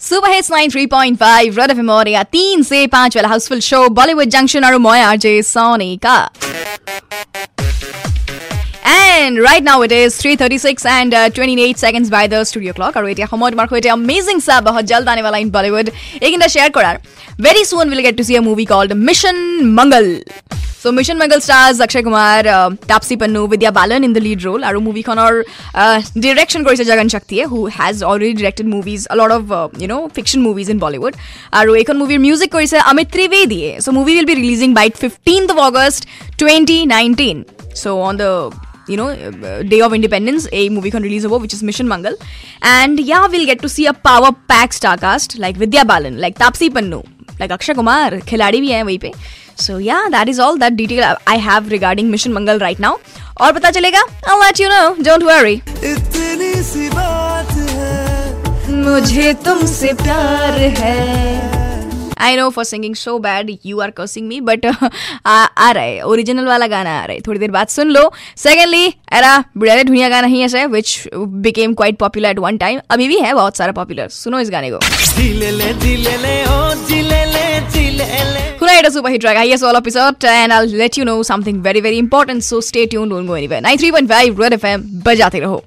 Super hits 93.5 red FM और या तीन से पांच वाला हाउसफुल शो बॉलीवुड जंक्शन और মই आरजे सोनी का And right now it is 3:36 and uh, 28 seconds by the studio clock. আৰু এতিয়া সময় তোমাৰ সৈতে amazing सा बहुत जल्द आने वाला in Bollywood এইখিনিতে শ্বেয়াৰ কৰাৰ very soon we'll get to see a movie called Mission Mangal. So Mission Mangal stars Akshay Kumar, uh, Tapsi Pannu, Vidya Balan in the lead role. Aru movie konar uh, direction korise Jagan Shakti who has already directed movies, a lot of uh, you know fiction movies in Bollywood. Aru ekon movie music korise Amit Trivedi. So movie will be releasing by 15th of August 2019. So on the you know day of independence a movie can release over which is mission mangal and yeah we'll get to see a power packed star cast like vidya balan like tapsi pannu like Akshay Kumar खिलाड़ी भी हैं वहीं पे। So yeah that is all that detail I have regarding Mission Mangal right now और पता चलेगा I let you know don't worry इतनी सी बात है। मुझे तुमसे प्यार है। I know for singing so bad you are cursing me but आ, रहा है ओरिजिनल वाला गाना आ रहा है थोड़ी देर बाद सुन लो सेकेंडली एरा बड़े धुनिया गाना ही ऐसा है which became quite popular at one time अभी भी है बहुत सारा पॉपुलर सुनो इस गाने को ले Tonight it super hit track. Yes, all episode, and I'll let you know something very, very important. So stay tuned. Don't go anywhere. 93.5 Red FM. बजाते रहो